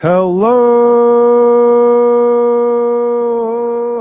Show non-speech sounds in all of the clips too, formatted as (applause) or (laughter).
Hello,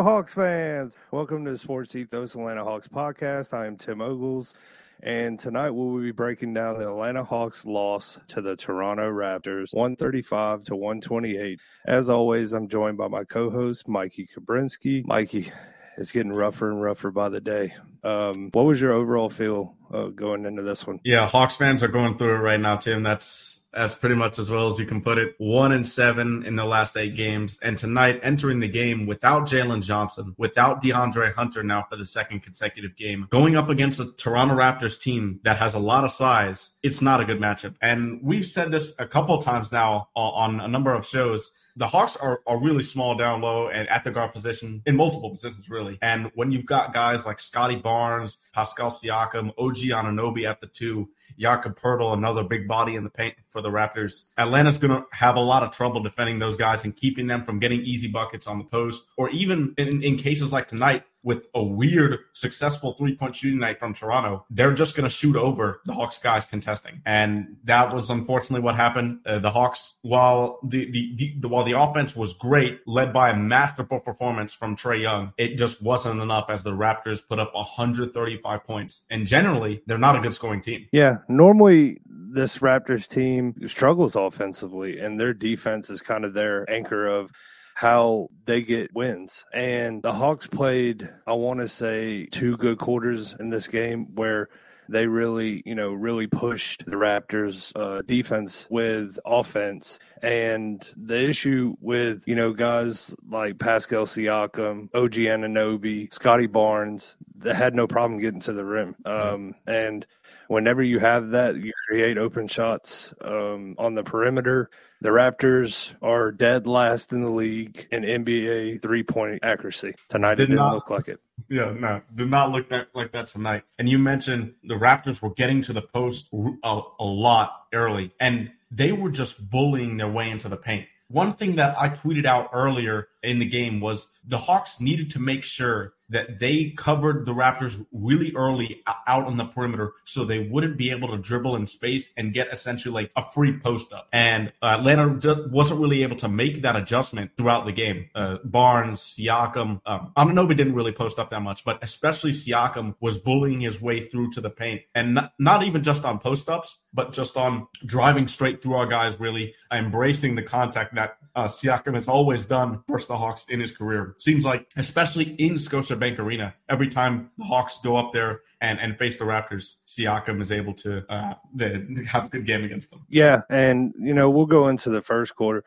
Hawks fans. Welcome to the Sports Ethos Atlanta Hawks podcast. I am Tim Ogles, and tonight we will be breaking down the Atlanta Hawks loss to the Toronto Raptors, 135 to 128. As always, I'm joined by my co-host, Mikey Kabrinsky. Mikey, it's getting rougher and rougher by the day. Um, what was your overall feel uh, going into this one? Yeah, Hawks fans are going through it right now, Tim. That's that's pretty much as well as you can put it. One and seven in the last eight games. And tonight, entering the game without Jalen Johnson, without DeAndre Hunter now for the second consecutive game, going up against a Toronto Raptors team that has a lot of size, it's not a good matchup. And we've said this a couple times now on a number of shows the Hawks are, are really small down low and at the guard position in multiple positions, really. And when you've got guys like Scottie Barnes, Pascal Siakam, OG Anunoby at the two, Jakob Poeltl, another big body in the paint for the Raptors. Atlanta's going to have a lot of trouble defending those guys and keeping them from getting easy buckets on the post, or even in, in cases like tonight, with a weird successful three point shooting night from Toronto, they're just going to shoot over the Hawks guys contesting, and that was unfortunately what happened. Uh, the Hawks, while the, the, the while the offense was great, led by a masterful performance from Trae Young, it just wasn't enough as the Raptors put up 135 points, and generally they're not a good scoring team. Yeah, normally this Raptors team struggles offensively, and their defense is kind of their anchor of how they get wins. And the Hawks played, I want to say, two good quarters in this game where they really, you know, really pushed the Raptors' uh, defense with offense. And the issue with, you know, guys like Pascal Siakam, OG Anunoby, Scottie Barnes, they had no problem getting to the rim. Um, and whenever you have that, you create open shots um, on the perimeter. The Raptors are dead last in the league in NBA three point accuracy. Tonight did it didn't not, look like it. Yeah, no, did not look that like that tonight. And you mentioned the Raptors were getting to the post a, a lot early, and they were just bullying their way into the paint. One thing that I tweeted out earlier in the game was the Hawks needed to make sure that they covered the Raptors really early out on the perimeter so they wouldn't be able to dribble in space and get essentially like a free post up. And uh, Atlanta wasn't really able to make that adjustment throughout the game. Uh, Barnes, Siakam, um, Anunoby didn't really post up that much, but especially Siakam was bullying his way through to the paint. And not, not even just on post ups, but just on driving straight through our guys, really embracing the contact that uh, Siakam has always done versus the Hawks in his career. Seems like, especially in Scotiabank Arena, every time the Hawks go up there and, and face the Raptors, Siakam is able to uh, to have a good game against them. Yeah, and you know we'll go into the first quarter.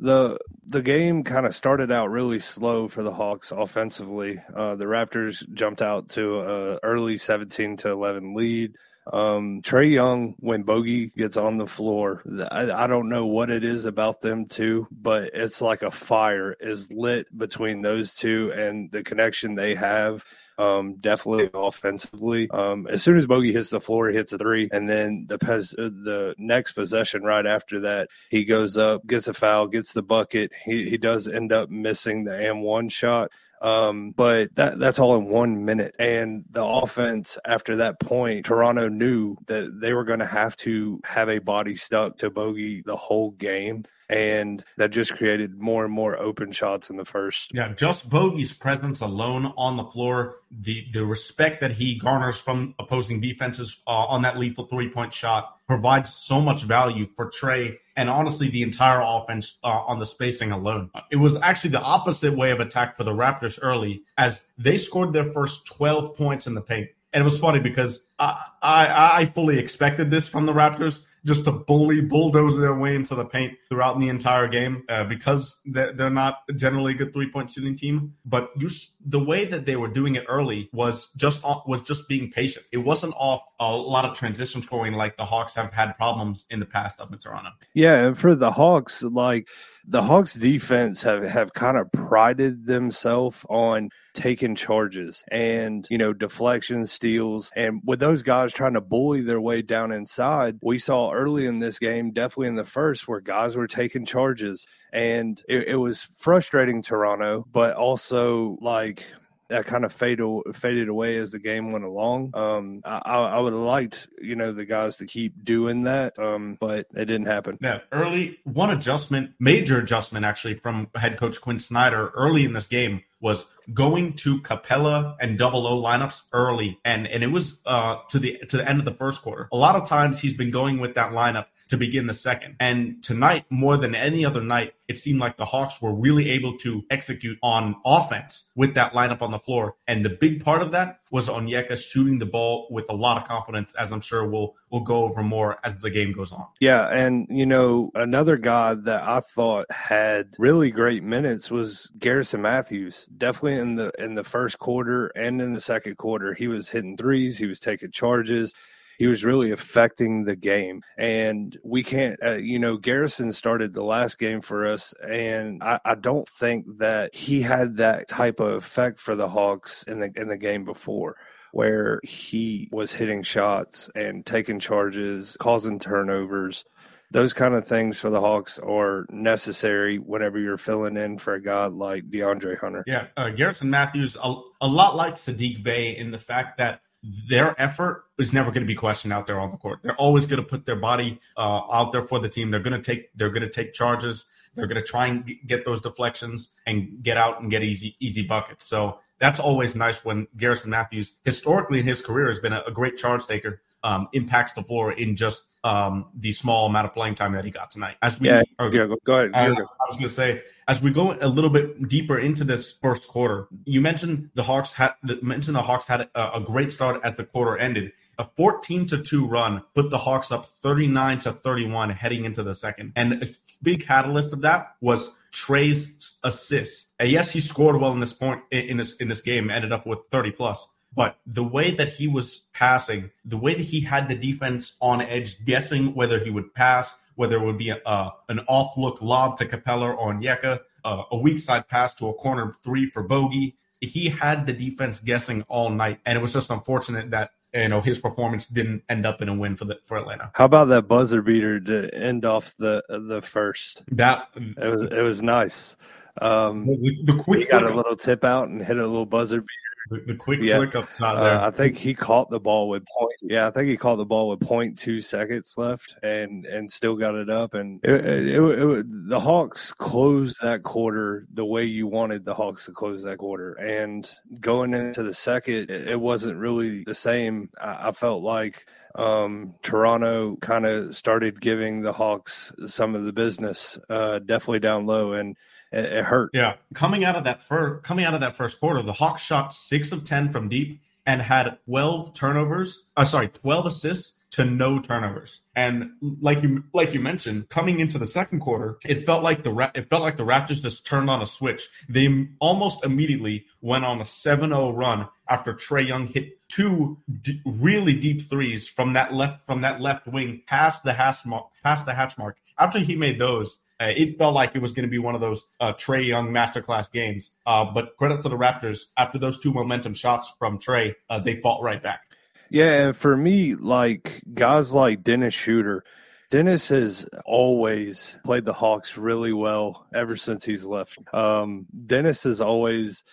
The The game kind of started out really slow for the Hawks offensively. Uh, the Raptors jumped out to a early seventeen to eleven lead. Um, Trae Young, when Bogey gets on the floor, I, I, don't know what it is about them two, but it's like a fire is lit between those two and the connection they have. Um, definitely offensively. Um, as soon as Bogey hits the floor, he hits a three, and then the pes- uh, the next possession right after that, he goes up, gets a foul, gets the bucket. He he does end up missing the M one shot. Um, but that that's all in one minute. And the offense after that point, Toronto knew that they were going to have to have a body stuck to Bogey the whole game and that just created more and more open shots in the first. Yeah, just Bogey's presence alone on the floor, the the respect that he garners from opposing defenses uh, on that lethal three point shot provides so much value for Trae and honestly the entire offense uh, on the spacing alone. It was actually the opposite way of attack for the Raptors early as they scored their first 12 points in the paint. And it was funny because I, I, I fully expected this from the Raptors just to bully, bulldoze their way into the paint throughout the entire game uh, because they're, they're not generally a good three point shooting team. But you, the way that they were doing it early was just was just being patient. It wasn't off a lot of transition scoring like the Hawks have had problems in the past up in Toronto. Yeah, for the Hawks, like the Hawks defense have, have kind of prided themselves on taking charges and, you know, deflections, steals. And with those guys trying to bully their way down inside, we saw early in this game, definitely in the first, where guys were taking charges. And it, it was frustrating Toronto, but also like that kind of faded faded away as the game went along. Um, I, I would have liked you know the guys to keep doing that, um, but it didn't happen. Yeah, early one adjustment, major adjustment actually from head coach Quinn Snyder early in this game was going to Capela and double O lineups early, and and it was uh, to the to the end of the first quarter. A lot of times he's been going with that lineup to begin the second. And tonight, more than any other night, it seemed like the Hawks were really able to execute on offense with that lineup on the floor. And the big part of that was Onyeka shooting the ball with a lot of confidence, as I'm sure we'll we'll go over more as the game goes on. Yeah, and you know, another guy that I thought had really great minutes was Garrison Matthews. Definitely in the in the first quarter and in the second quarter, he was hitting threes, he was taking charges he was really affecting the game. And we can't, uh, you know, Garrison started the last game for us, and I, I, don't think that he had that type of effect for the Hawks in the in the game before. Where he was hitting shots and taking charges, causing turnovers those kind of things for the Hawks are necessary whenever you're filling in for a guy like DeAndre Hunter. Yeah, uh, Garrison Matthews, a, a lot like Saddiq Bey in the fact that their effort is never going to be questioned out there on the court. They're always going to put their body uh, out there for the team. They're going to take they're going to take charges. They're going to try and get those deflections and get out and get easy easy buckets. So that's always nice when Garrison Matthews historically in his career has been a, a great charge taker. Um, impacts the floor in just um, the small amount of playing time that he got tonight. As we, yeah, are, yeah go, ahead. I, I was going to say as we go a little bit deeper into this first quarter, you mentioned the Hawks had mentioned the Hawks had a, a great start as the quarter ended. A 14 to 2 run put the Hawks up 39 to 31 heading into the second. And a big catalyst of that was Trae's assist. And yes, he scored well in this point in this in this game, ended up with 30 plus. But the way that he was passing, the way that he had the defense on edge, guessing whether he would pass, whether it would be a, uh, an off look lob to Capela or Onyeka, uh, a weak side pass to a corner three for Bogey. He had the defense guessing all night, and it was just unfortunate that you know his performance didn't end up in a win for the for Atlanta. How about that buzzer beater to end off the the first? That it was it was nice. Um, the, the quick he got a little tip out and hit a little buzzer beater the, the quick yeah. flick up shot there. Uh, I think he caught the ball with point. Yeah, I think he caught the ball with point two seconds left, and and still got it up. And it, it, it, the Hawks closed that quarter the way you wanted the Hawks to close that quarter. And going into the second, it, wasn't really the same. I, I felt like um, Toronto kind of started giving the Hawks some of the business, uh, definitely down low, and it, it hurt. Yeah, coming out of that first coming out of that first quarter, the Hawks shot six of ten from deep and had twelve turnovers. Uh, sorry, twelve assists to no turnovers. And like you like you mentioned, coming into the second quarter, it felt like the it felt like the Raptors just turned on a switch. They almost immediately went on a 7-0 run after Trae Young hit two d- really deep threes from that left from that left wing past the hash mark, past the hatch mark. After he made those, uh, it felt like it was going to be one of those uh, Trae Young masterclass games. Uh, but credit to the Raptors. After those two momentum shots from Trae, uh, they fought right back. Yeah, and for me, like guys like Dennis Schroeder, Dennis has always played the Hawks really well ever since he's left. Um, Dennis has always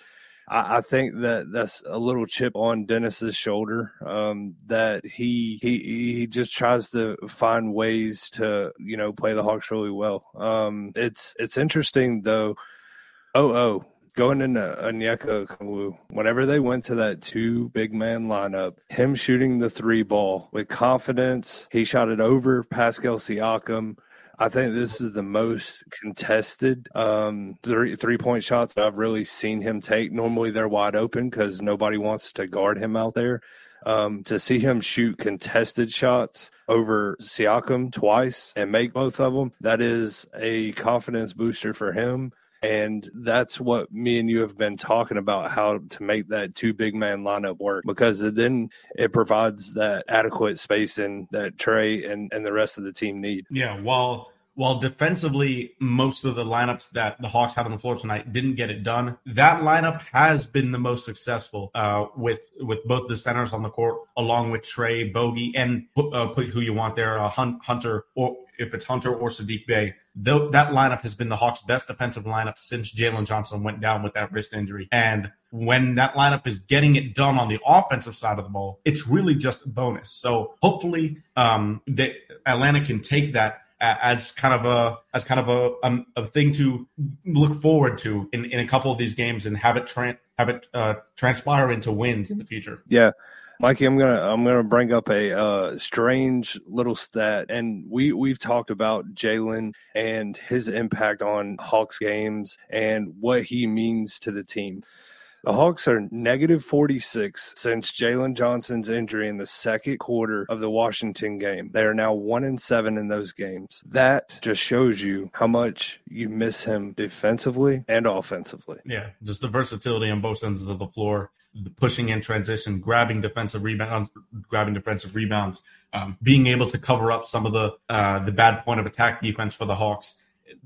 I, I, think that that's a little chip on Dennis's shoulder. Um, that he he he just tries to find ways to you know play the Hawks really well. Um, it's it's interesting though. Oh oh, going into Onyeka whenever they went to that two big man lineup, him shooting the three ball with confidence, he shot it over Pascal Siakam. I think this is the most contested um, three three point shots I've really seen him take. Normally they're wide open because nobody wants to guard him out there. Um, to see him shoot contested shots over Siakam twice and make both of them, that is a confidence booster for him. And that's what me and you have been talking about how to make that two big man lineup work because then it provides that adequate spacing that Trae and, and the rest of the team need. Yeah. While while defensively, most of the lineups that the Hawks had on the floor tonight didn't get it done. That lineup has been the most successful uh, with with both the centers on the court, along with Trae, Bogey, and uh, put who you want there, uh, Hunter, or if it's Hunter or Saddiq Bey. Though that lineup has been the Hawks' best defensive lineup since Jalen Johnson went down with that wrist injury. And when that lineup is getting it done on the offensive side of the ball, it's really just a bonus. So hopefully, um, that Atlanta can take that as kind of a as kind of a um, a thing to look forward to in, in a couple of these games and have it tra- have it uh, transpire into wins in the future. Yeah. Mikey, I'm gonna I'm gonna bring up a uh, strange little stat, and we we've talked about Jalen and his impact on Hawks games and what he means to the team. The Hawks are negative 46 since Jalen Johnson's injury in the second quarter of the Washington game. They are now one and seven in those games. That just shows you how much you miss him defensively and offensively. Yeah, just the versatility on both ends of the floor, the pushing in transition, grabbing defensive rebounds, grabbing defensive rebounds, um, being able to cover up some of the uh, the bad point of attack defense for the Hawks.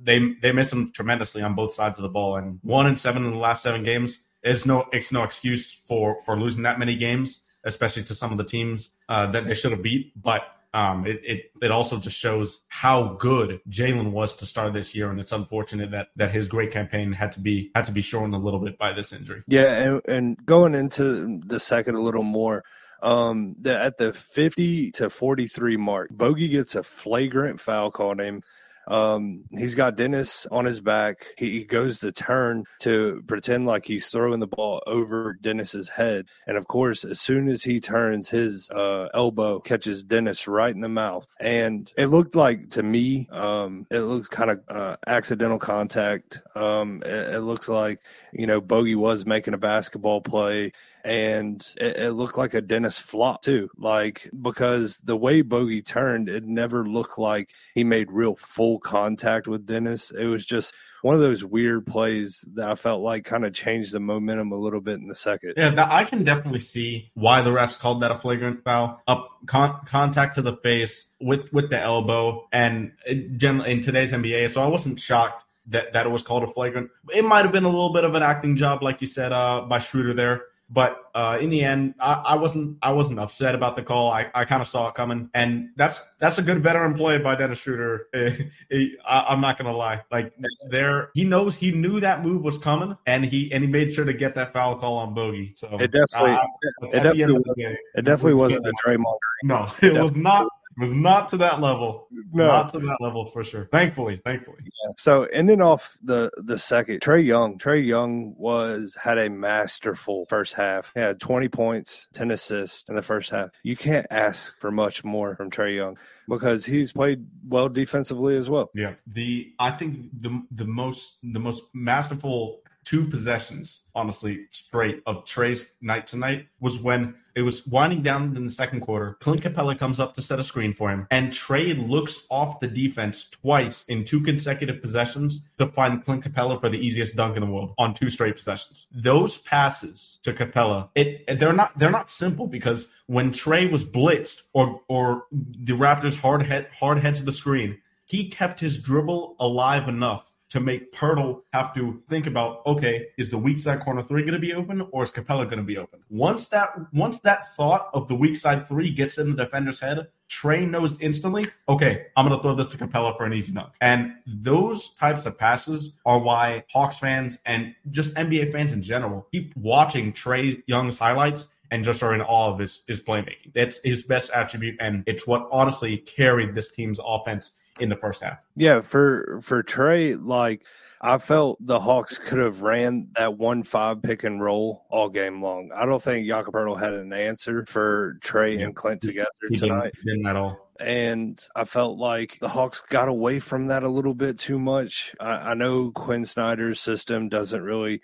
They they miss him tremendously on both sides of the ball, and one and seven in the last seven games it's no it's no excuse for for losing that many games, especially to some of the teams uh, that they should have beat. But um, it, it it also just shows how good Jalen was to start this year, and it's unfortunate that that his great campaign had to be had to be shortened a little bit by this injury. Yeah, and, and going into the second a little more. Um, the, at the 50 to 43 mark, Bogey gets a flagrant foul called him um, he's got Dennis on his back. He, he, goes to turn to pretend like he's throwing the ball over Dennis's head. And of course, as soon as he turns, his uh, elbow catches Dennis right in the mouth. And it looked like to me, um, it looks kind of uh, accidental contact. Um, it, it looks like, you know, Bogey was making a basketball play and it, it, looked like a Dennis flop too. Like because the way Bogey turned, it never looked like he made real full contact with Dennis. It was just one of those weird plays that I felt like kind of changed the momentum a little bit in the second. Yeah, that, I can definitely see why the refs called that a flagrant foul. Up con- contact to the face with with the elbow, and generally in today's NBA, so I wasn't shocked that, that it was called a flagrant. It might have been a little bit of an acting job, like you said, uh, by Schroeder there. But uh, in the end, I, I, wasn't I wasn't upset about the call. I, I kind of saw it coming, and that's that's a good veteran play by Dennis Schroeder. (laughs) I, am not gonna lie, like there, he knows he knew that move was coming, and he and he made sure to get that foul call on Bogey. So it definitely, uh, it, definitely was, it definitely wasn't a Draymond. No, it, it was not was not to that level. No. Not to that level for sure. Thankfully, thankfully. Yeah. So ending off the the second, Trae Young. Trae Young was had a masterful first half. He had 20 points, 10 assists in the first half. You can't ask for much more from Trae Young because he's played well defensively as well. Yeah. The I think the the most the most masterful two possessions, honestly, straight of Trae's night tonight was when it was winding down in the second quarter. Clint Capela comes up to set a screen for him, and Trae looks off the defense twice in two consecutive possessions to find Clint Capela for the easiest dunk in the world on two straight possessions. Those passes to Capela, it they're not they're not simple because when Trae was blitzed or or the Raptors hard head hard heads the screen, he kept his dribble alive enough to make Poeltl have to think about, okay, is the weak side corner three going to be open or is Capela going to be open? Once that once that thought of the weak side three gets in the defender's head, Trae knows instantly, okay, I'm going to throw this to Capela for an easy dunk. And those types of passes are why Hawks fans and just NBA fans in general keep watching Trae Young's highlights and just are in awe of his, his playmaking. That's his best attribute, and it's what honestly carried this team's offense in the first half. Yeah, for for Trae, like I felt the Hawks could have ran that one five pick and roll all game long. I don't think Jakob had an answer for Trae yeah. and Clint together he tonight. Didn't, didn't at all. And I felt like the Hawks got away from that a little bit too much. I, I know Quinn Snyder's system doesn't really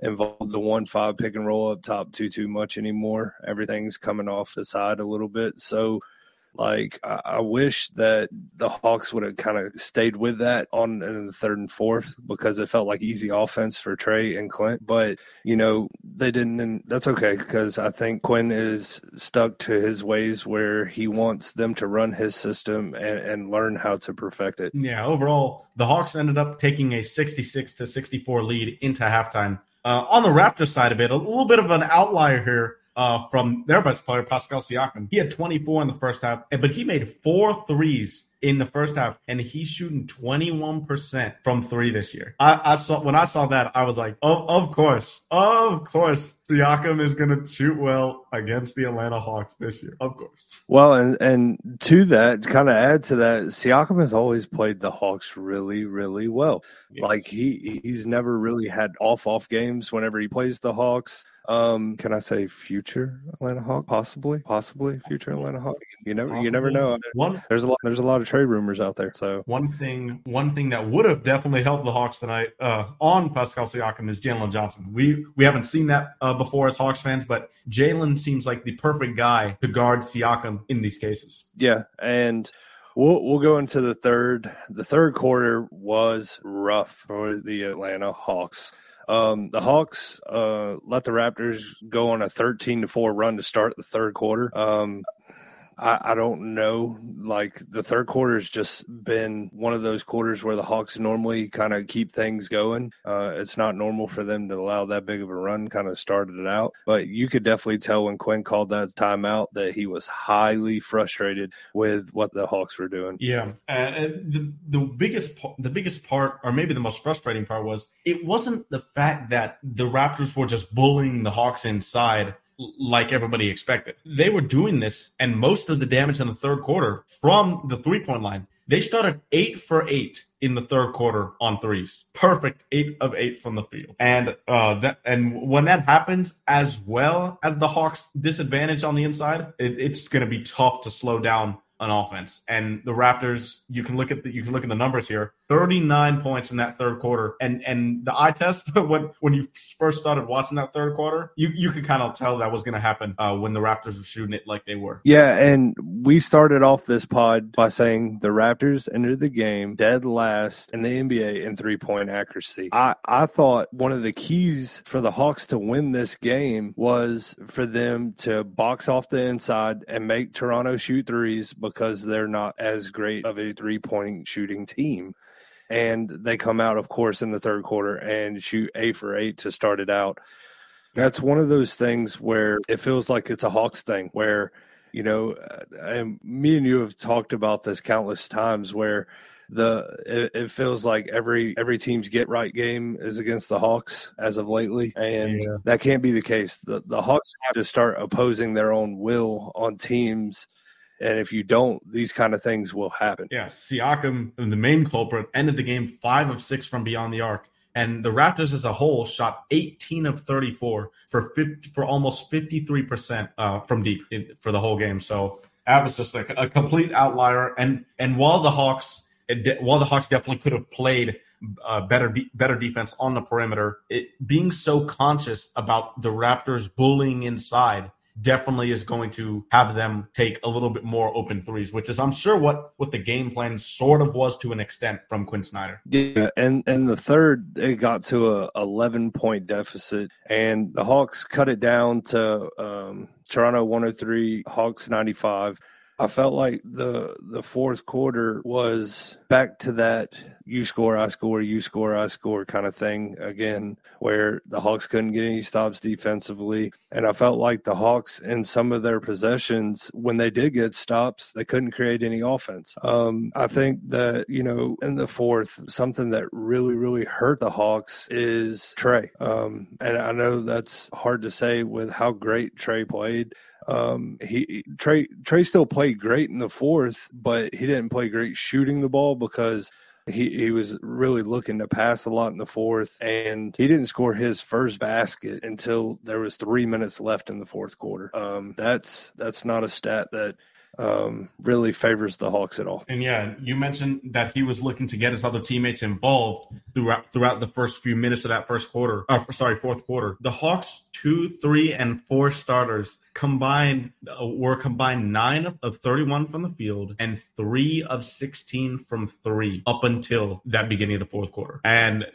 involve the one five pick and roll up top too too much anymore. Everything's coming off the side a little bit. So Like I, I wish that the Hawks would have kind of stayed with that on in the third and fourth because it felt like easy offense for Trae and Clint. But you know they didn't, and that's okay because I think Quinn is stuck to his ways where he wants them to run his system and, and learn how to perfect it. Yeah, overall, the Hawks ended up taking a 66 to 64 lead into halftime. Uh, on the Raptors side of it, a little bit of an outlier here uh, from their best player, Pascal Siakam. He had 24 in the first half, but he made four threes in the first half, and he's shooting 21% from three this year. I, I, saw when I saw that, I was like, oh, of course, of course, Siakam is going to shoot well against the Atlanta Hawks this year. Of course. Well, and and to that, kind of add to that, Siakam has always played the Hawks really, really well. Yes. Like he he's never really had off off games whenever he plays the Hawks. Um, can I say future Atlanta Hawk? Possibly, possibly future Atlanta Hawk. You never, possibly. you never know. One, there's a lot, there's a lot of trade rumors out there. So one thing, one thing that would have definitely helped the Hawks tonight uh, on Pascal Siakam is Jalen Johnson. We we haven't seen that uh, before as Hawks fans, but Jalen seems like the perfect guy to guard Siakam in these cases. Yeah, and. We'll, we'll go into the third. The third quarter was rough for the Atlanta Hawks. Um, the Hawks uh, let the Raptors go on a 13 to 4 run to start the third quarter. Um, I, I don't know. Like the third quarter has just been one of those quarters where the Hawks normally kind of keep things going. Uh, it's not normal for them to allow that big of a run. Kind of started it out, but you could definitely tell when Quinn called that timeout that he was highly frustrated with what the Hawks were doing. Yeah, and the the biggest the biggest part, or maybe the most frustrating part, was it wasn't the fact that the Raptors were just bullying the Hawks inside like everybody expected. They were doing this and most of the damage in the third quarter from the three point line. They started eight for eight in the third quarter on threes. Perfect eight of eight from the field. And uh, that and when that happens, as well as the Hawks' disadvantage on the inside, it, it's going to be tough to slow down an offense. And the Raptors, you can look at the you can look at the numbers here. 39 points in that third quarter. And and the eye test (laughs) when when you first started watching that third quarter, you you could kind of tell that was going to happen uh, when the Raptors were shooting it like they were. Yeah, and we started off this pod by saying the Raptors entered the game dead last in the NBA in three point accuracy. I I thought one of the keys for the Hawks to win this game was for them to box off the inside and make Toronto shoot threes because they're not as great of a three point shooting team. And they come out, of course, in the third quarter and shoot eight for eight to start it out. That's one of those things where it feels like it's a Hawks thing where, you know, uh, and me and you have talked about this countless times where the it, it, feels like every every team's get right game is against the Hawks as of lately, and yeah. that can't be the case. The the Hawks have to start opposing their own will on teams and if you don't, these kind of things will happen. Yeah, Siakam, the main culprit, ended the game five of six from beyond the arc. And the Raptors as a whole shot 18 of 34 for 50, for almost 53% uh, from deep in, for the whole game. So that was just like a complete outlier. And and while the Hawks while the Hawks definitely could have played uh, better de- better defense on the perimeter, it, being so conscious about the Raptors bullying inside definitely is going to have them take a little bit more open threes, which is I'm sure what what the game plan sort of was to an extent from Quinn Snyder. Yeah, and and the third it got to a 11 point deficit, and the Hawks cut it down to um, Toronto 103, Hawks 95. I felt like the the fourth quarter was back to that you score, I score, you score, I score kind of thing again, where the Hawks couldn't get any stops defensively. And I felt like the Hawks, in some of their possessions, when they did get stops, they couldn't create any offense. Um, I think that, you know, in the fourth, something that really, really hurt the Hawks is Trae. Um, and I know that's hard to say with how great Trae played. Um, he Trae Trae still played great in the fourth, but he didn't play great shooting the ball because he, he was really looking to pass a lot in the fourth, and he didn't score his first basket until there was three minutes left in the fourth quarter. Um, that's that's not a stat that um, really favors the Hawks at all. And yeah, you mentioned that he was looking to get his other teammates involved throughout throughout the first few minutes of that first quarter. Uh, sorry, fourth quarter. The Hawks two, three, and four starters combined uh, were combined nine of 31 from the field and three of 16 from three up until that beginning of the fourth quarter. And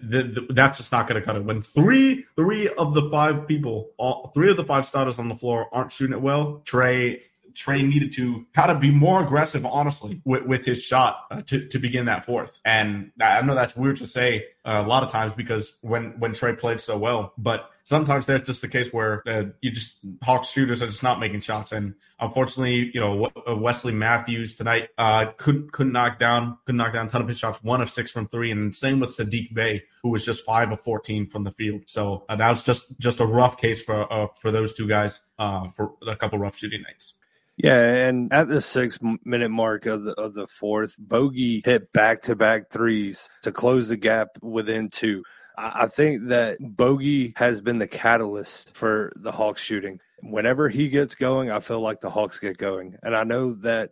that's just not going to cut it. When three three of the five people, all three of the five starters on the floor aren't shooting it well, Trae Trae needed to kind of be more aggressive, honestly, with, with his shot uh, to, to begin that fourth. And I know that's weird to say uh, a lot of times because when, when Trae played so well, but sometimes there's just the case where uh, you just Hawks shooters are just not making shots. And unfortunately, you know, uh, Wesley Matthews tonight uh, couldn't, couldn't knock down, couldn't knock down a ton of his shots, one of six from three. And same with Saddiq Bey, who was just five of 14 from the field. So uh, that was just, just a rough case for, uh, for those two guys for a couple rough shooting nights. Yeah, and at the six minute mark of the of the fourth, Bogey hit back to back threes to close the gap within two. I think that Bogey has been the catalyst for the Hawks shooting. Whenever he gets going, I feel like the Hawks get going. And I know that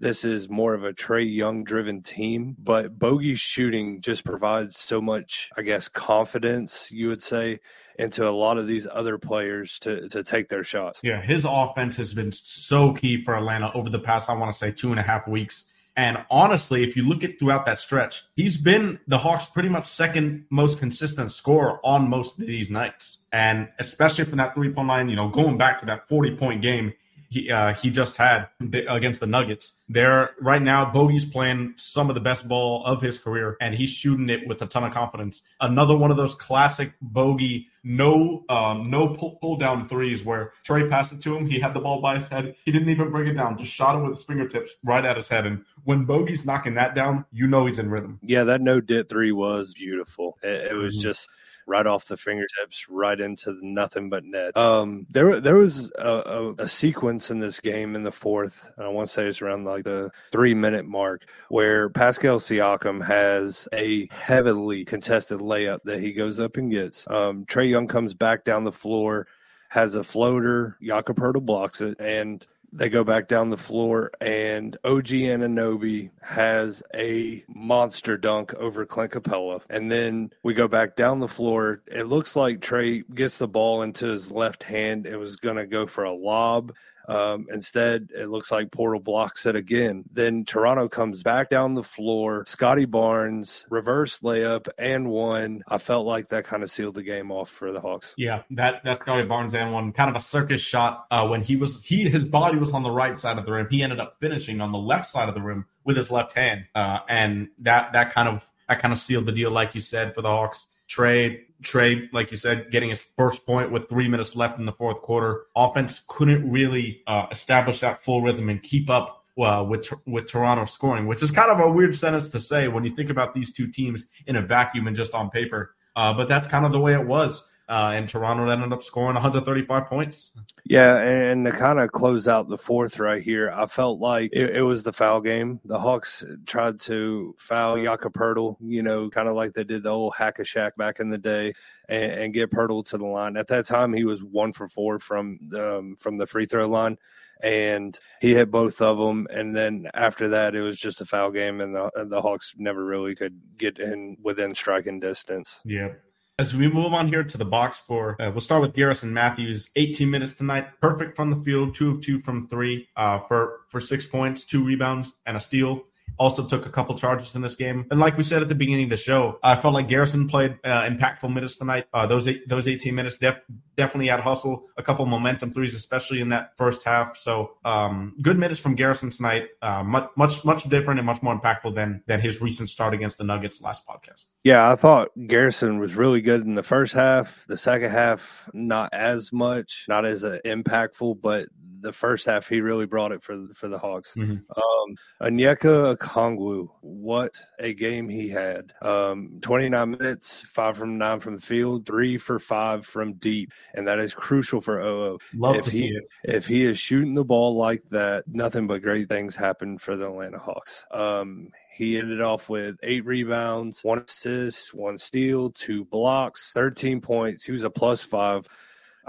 this is more of a Trae Young driven team, but Bogey's shooting just provides so much, I guess, confidence, you would say, into a lot of these other players to, to take their shots. Yeah, his offense has been so key for Atlanta over the past, I want to say, two and a half weeks. And honestly, if you look at throughout that stretch, he's been the Hawks' pretty much second most consistent scorer on most of these nights. And especially from that three point line, you know, going back to that 40 point game, he uh, he just had against the Nuggets. There right now, Bogey's playing some of the best ball of his career, and he's shooting it with a ton of confidence. Another one of those classic Bogey no um, no pull, pull down threes where Trae passed it to him. He had the ball by his head. He didn't even bring it down. Just shot it with his fingertips right at his head. And when Bogey's knocking that down, you know he's in rhythm. Yeah, that no dip three was beautiful. It, it was mm-hmm. just right off the fingertips, right into the nothing but net. Um, there, there was a, a, a, sequence in this game in the fourth. I want to say it's around like the three minute mark where Pascal Siakam has a heavily contested layup that he goes up and gets. Um, Trae Young comes back down the floor, has a floater. Jakob Poeltl blocks it, and they go back down the floor, and OG Anunoby has a monster dunk over Clint Capela. And then we go back down the floor. It looks like Trae gets the ball into his left hand. It was going to go for a lob. Um, instead, it looks like Poeltl blocks it again. Then Toronto comes back down the floor. Scottie Barnes reverse layup and one. I felt like that kind of sealed the game off for the Hawks. Yeah, that that Scottie Barnes and one kind of a circus shot uh, when he was he his body was on the right side of the rim. He ended up finishing on the left side of the rim with his left hand, uh, and that that kind of that kind of sealed the deal, like you said, for the Hawks. Trae Trae, like you said, getting his first point with three minutes left in the fourth quarter. Offense couldn't really uh, establish that full rhythm and keep up uh, with with Toronto scoring, which is kind of a weird sentence to say when you think about these two teams in a vacuum and just on paper. Uh, but that's kind of the way it was. Uh, and Toronto ended up scoring (laughs) 135 points. Yeah, and to kind of close out the fourth right here, I felt like it, it was the foul game. The Hawks tried to foul Jakob Poeltl, you know, kind of like they did the old hack a Shaq back in the day, and, and, get Poeltl to the line. At that time, he was one for four from the, um, from the free throw line and he hit both of them. And then after that, it was just a foul game, and the the Hawks never really could get in within striking distance. Yeah, as we move on here to the box score, uh, we'll start with Garrison Matthews. 18 minutes tonight, perfect from the field, two of two from three uh, for for six points, two rebounds, and a steal also took a couple charges in this game. And like we said at the beginning of the show, I felt like Garrison played uh, impactful minutes tonight. Uh, those eight, those 18 minutes def- definitely had hustle, a couple momentum threes, especially in that first half. So um, good minutes from Garrison tonight. Uh, much much much different and much more impactful than than his recent start against the Nuggets last podcast. Yeah, I thought Garrison was really good in the first half. The second half, not as much, not as uh, impactful, but the first half he really brought it for for the Hawks. Mm-hmm. Um, Onyeka Okongwu, what a game he had! Um, Twenty nine minutes, five from nine from the field, three for five from deep, and that is crucial for OO. Love if to he, see it. If he is shooting the ball like that, nothing but great things happen for the Atlanta Hawks. Um, he ended off with eight rebounds, one assist, one steal, two blocks, 13 points. He was a plus five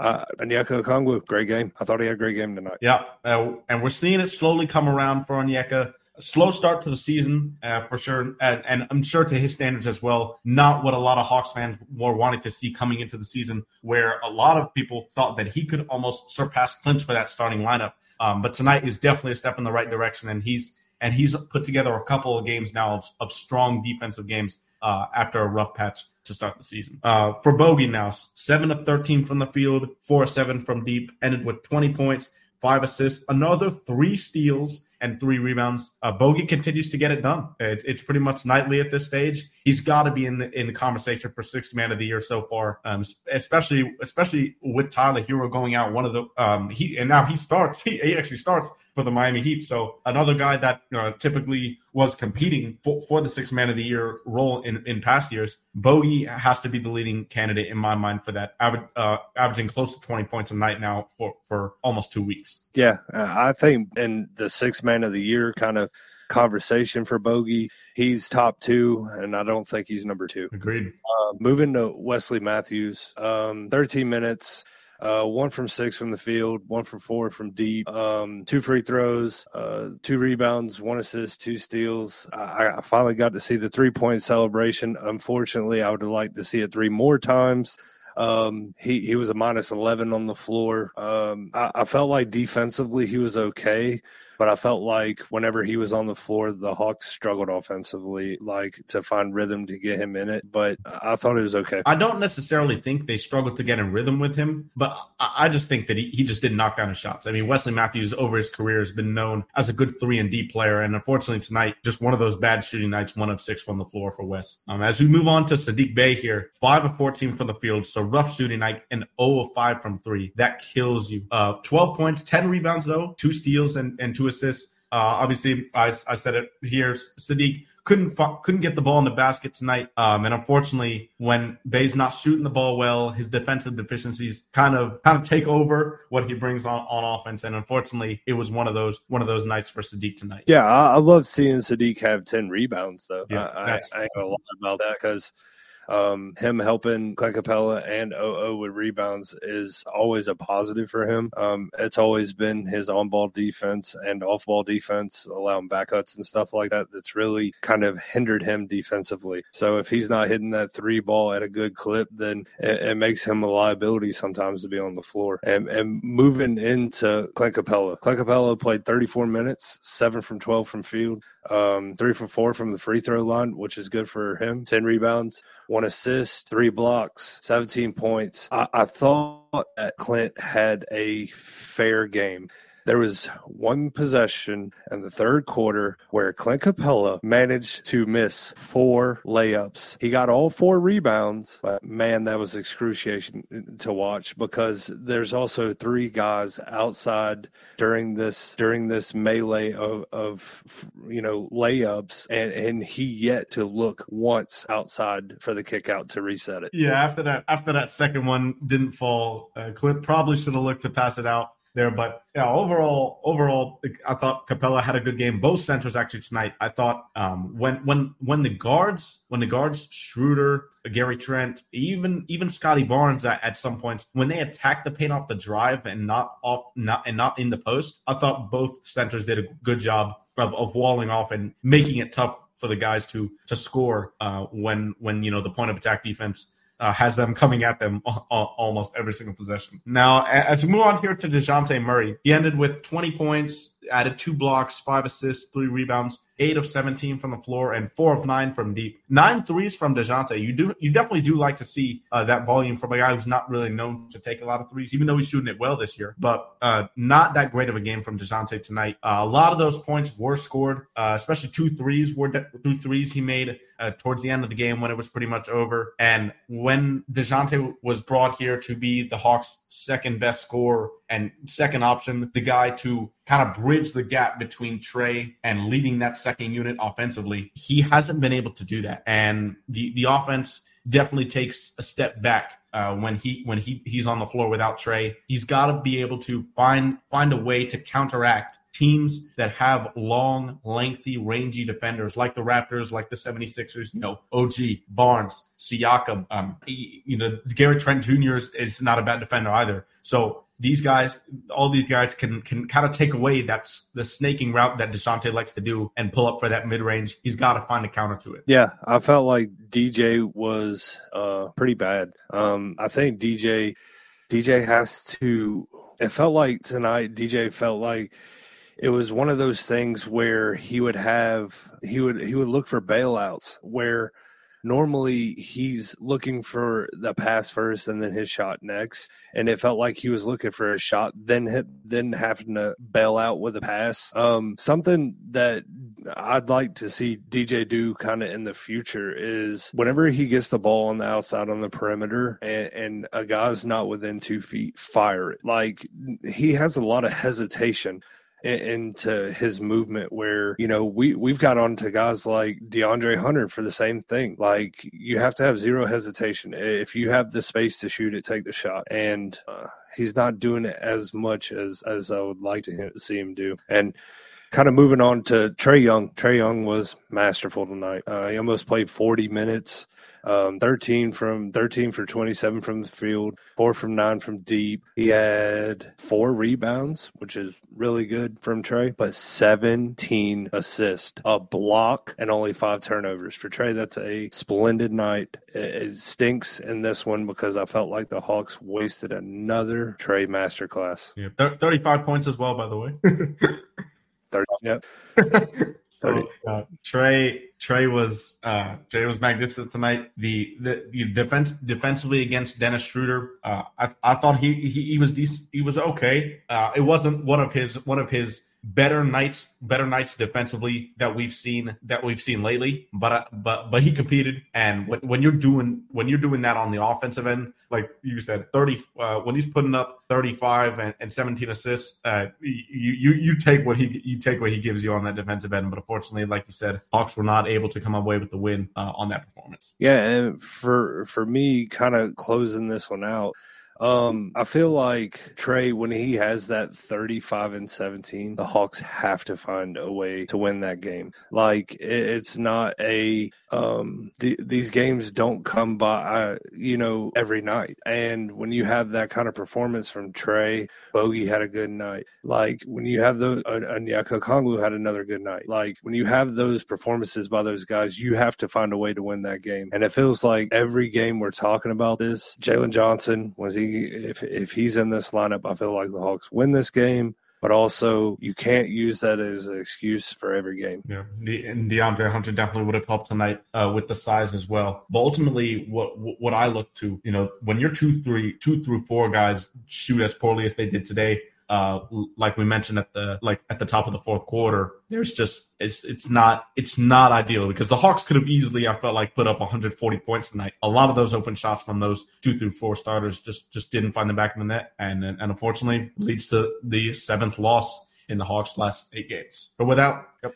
Uh, Onyeka Okongwu, great game. I thought he had a great game tonight. Yeah, uh, and we're seeing it slowly come around for Onyeka. A slow start to the season uh, for sure, and, and, I'm sure to his standards as well. Not what a lot of Hawks fans were wanting to see coming into the season, where a lot of people thought that he could almost surpass Clint for that starting lineup. Um, but tonight is definitely a step in the right direction, and he's and he's put together a couple of games now of, of strong defensive games uh, after a rough patch to start the season. Uh, for Bogey now, seven of 13 from the field, four of seven from deep, ended with 20 points, five assists, another three steals, and three rebounds. Uh, Bogey continues to get it done. It, it's pretty much nightly at this stage. He's got to be in the in the conversation for sixth man of the year so far, um, especially especially with Tyler Herro going out. One of the um, he and now he starts. He, he actually starts for the Miami Heat. So another guy that you know, typically was competing for, for the six man of the year role in, in past years. Bogey has to be the leading candidate in my mind for that, uh, averaging close to 20 points a night now for, for almost two weeks. Yeah, I think in the six man of the year kind of conversation for Bogey, he's top two, and I don't think he's number two. Agreed. Uh, moving to Wesley Matthews, um, 13 minutes uh, one from six from the field, one from four from deep, um, two free throws, uh, two rebounds, one assist, two steals. I, I finally got to see the three point celebration. Unfortunately, I would have liked to see it three more times. Um, he he was a minus eleven on the floor. Um, I, I, felt like defensively he was okay, but I felt like whenever he was on the floor, the Hawks struggled offensively, like to find rhythm to get him in it. But I thought it was okay. I don't necessarily think they struggled to get in rhythm with him, but I just think that he, he just didn't knock down his shots. I mean, Wesley Matthews over his career has been known as a good three and D player, and unfortunately tonight, just one of those bad shooting nights, one of six from the floor for Wes. Um, as we move on to Saddiq Bey here, five of fourteen from the field, so rough shooting night, and 0 of five from three. That kills you. Uh, twelve points, ten rebounds though, two steals and and two assists. Uh, obviously, I, I said it here. Saddiq couldn't couldn't get the ball in the basket tonight, um, and unfortunately, when Bey's not shooting the ball well, his defensive deficiencies kind of kind of take over what he brings on, on offense. And unfortunately, it was one of those one of those nights for Saddiq tonight. Yeah, I, I love seeing Saddiq have ten rebounds though. Yeah, I, I, I ain't gonna lie about that because um, him helping Clint Capela and OO with rebounds is always a positive for him. Um, it's always been his on ball defense and off ball defense, allowing backcuts and stuff like that, that's really kind of hindered him defensively. So if he's not hitting that three ball at a good clip, then it, it makes him a liability sometimes to be on the floor. And, and moving into Clint Capela, Clint Capela played 34 minutes, seven from 12 from field um, three for four from the free throw line, which is good for him. 10 rebounds, one assist, three blocks, 17 points. I, I thought that Clint had a fair game. There was one possession in the third quarter where Clint Capela managed to miss four layups. He got all four rebounds, but man, that was excruciating to watch because there's also three guys outside during this during this melee of, of you know layups, and and he yet to look once outside for the kick out to reset it. Yeah, after that after that second one didn't fall, uh, Clint probably should have looked to pass it out there. But yeah, overall, overall, I thought Capela had a good game. Both centers actually tonight. I thought um, when when when the guards when the guards Schroeder, Gary Trent, even even Scottie Barnes at, at some points when they attacked the paint off the drive and not off not and not in the post, I thought both centers did a good job of, of walling off and making it tough for the guys to to score uh, when when you know the point of attack defense uh, has them coming at them almost every single possession. Now, as we move on here to Dejounte Murray, he ended with 20 points, added two blocks, five assists, three rebounds, eight of 17 from the floor, and four of nine from deep. Nine threes from Dejounte. You do you definitely do like to see uh, that volume from a guy who's not really known to take a lot of threes, even though he's shooting it well this year. But uh, not that great of a game from Dejounte tonight. Uh, a lot of those points were scored, uh, especially two threes were de- two threes he made uh, towards the end of the game when it was pretty much over. And when Dejounte was brought here to be the Hawks' second best scorer and second option, the guy to kind of bridge the gap between Trae and leading that second unit offensively, he hasn't been able to do that. And the, the offense definitely takes a step back uh, when he when he he's on the floor without Trae. He's got to be able to find find a way to counteract teams that have long, lengthy, rangy defenders like the Raptors, like the 76ers, you know, OG, Barnes, Siakam, um, you know, Gary Trent Jr. is, is not a bad defender either. So these guys, all these guys can can kind of take away that's the snaking route that Dejounte likes to do and pull up for that mid range. He's got to find a counter to it. Yeah, I felt like DJ was uh, pretty bad. Um, I think DJ DJ has to. It felt like tonight DJ felt like it was one of those things where he would have he would he would look for bailouts where normally he's looking for the pass first and then his shot next. And it felt like he was looking for a shot then hit then having to bail out with a pass. Um something that i'd like to see dj do kind of in the future is whenever he gets the ball on the outside on the perimeter and, and a guy's not within two feet fire it. Like he has a lot of hesitation into his movement where you know we we've got on to guys like DeAndre Hunter for the same thing. Like you have to have zero hesitation. If you have the space to shoot it take the shot. And uh, he's not doing it as much as as I would like to see him do. And kind of moving on to Trae Young. Trae Young was masterful tonight. Uh, he almost played 40 minutes um, 13 from 13 for 27 from the field, four from nine from deep. He had four rebounds, which is really good from Trae, but 17 assists, a block, and only five turnovers for Trae. That's a splendid night. It, stinks in this one because I felt like the Hawks wasted another Trae masterclass. Yeah, 35 points as well, by the way. (laughs) 30, yep. (laughs) so uh, Trey Trae was uh, Trae was magnificent tonight. The the, the defense defensively against Dennis Schroeder, uh, I, I thought he, he he was decent, he was okay. Uh, it wasn't one of his one of his better nights better nights defensively that we've seen that we've seen lately. But uh, but but he competed. And when, when you're doing when you're doing that on the offensive end like you said 30 uh, when he's putting up 35 and, and 17 assists uh, you, you you take what he you take what he gives you on that defensive end. But unfortunately like you said Hawks were not able to come away with the win uh, on that performance. Yeah and for for me kind of closing this one out um, I feel like Trae, when he has that 35 and 17, the Hawks have to find a way to win that game. Like it, it's not a um, the, these games don't come by, you know, every night. And when you have that kind of performance from Trae, Bogi had a good night. Like when you have those, uh, Onyeka Okongwu had another good night. Like when you have those performances by those guys, you have to find a way to win that game. And it feels like every game we're talking about this, Jalen Johnson was he if if he's in this lineup, I feel like the Hawks win this game. But also, you can't use that as an excuse for every game. Yeah, the, and DeAndre Hunter definitely would have helped tonight uh, with the size as well. But ultimately, what what I look to, you know, when your two, three, two through four guys shoot as poorly as they did today, uh, like we mentioned at the like at the top of the fourth quarter, there's just it's it's not it's not ideal because the Hawks could have easily I felt like put up 140 points tonight. A lot of those open shots from those two through four starters just just didn't find the back of the net, and and, and unfortunately leads to the seventh loss in the Hawks' last eight games. But without, yep.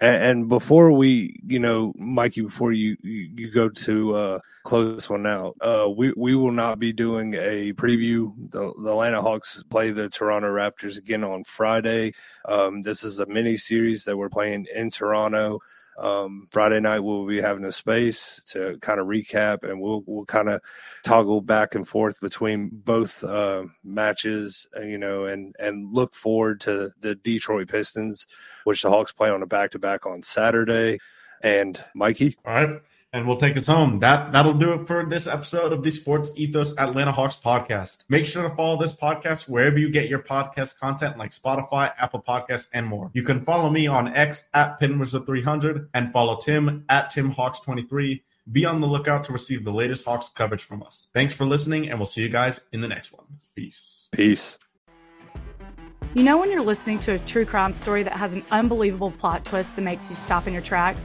And, and, before we, you know, Mikey, before you you go to uh, close this one out, uh, we we will not be doing a preview. The, the, Atlanta Hawks play the Toronto Raptors again on Friday. Um, this is a mini series that we're playing in Toronto. Um, Friday night we'll be having a space to kind of recap, and we'll we'll kind of toggle back and forth between both uh, matches, uh, you know, and and look forward to the Detroit Pistons, which the Hawks play on a back to back on Saturday. And Mikey, all right and we'll take us home. That that'll do it for this episode of the Sports Ethos Atlanta Hawks podcast. Make sure to follow this podcast wherever you get your podcast content, like Spotify, Apple Podcasts, and more. You can follow me on X at Pinwizard300 and follow Tim at TimHawks23. Be on the lookout to receive the latest Hawks coverage from us. Thanks for listening, and we'll see you guys in the next one. Peace. Peace. You know when you're listening to a true crime story that has an unbelievable plot twist that makes you stop in your tracks?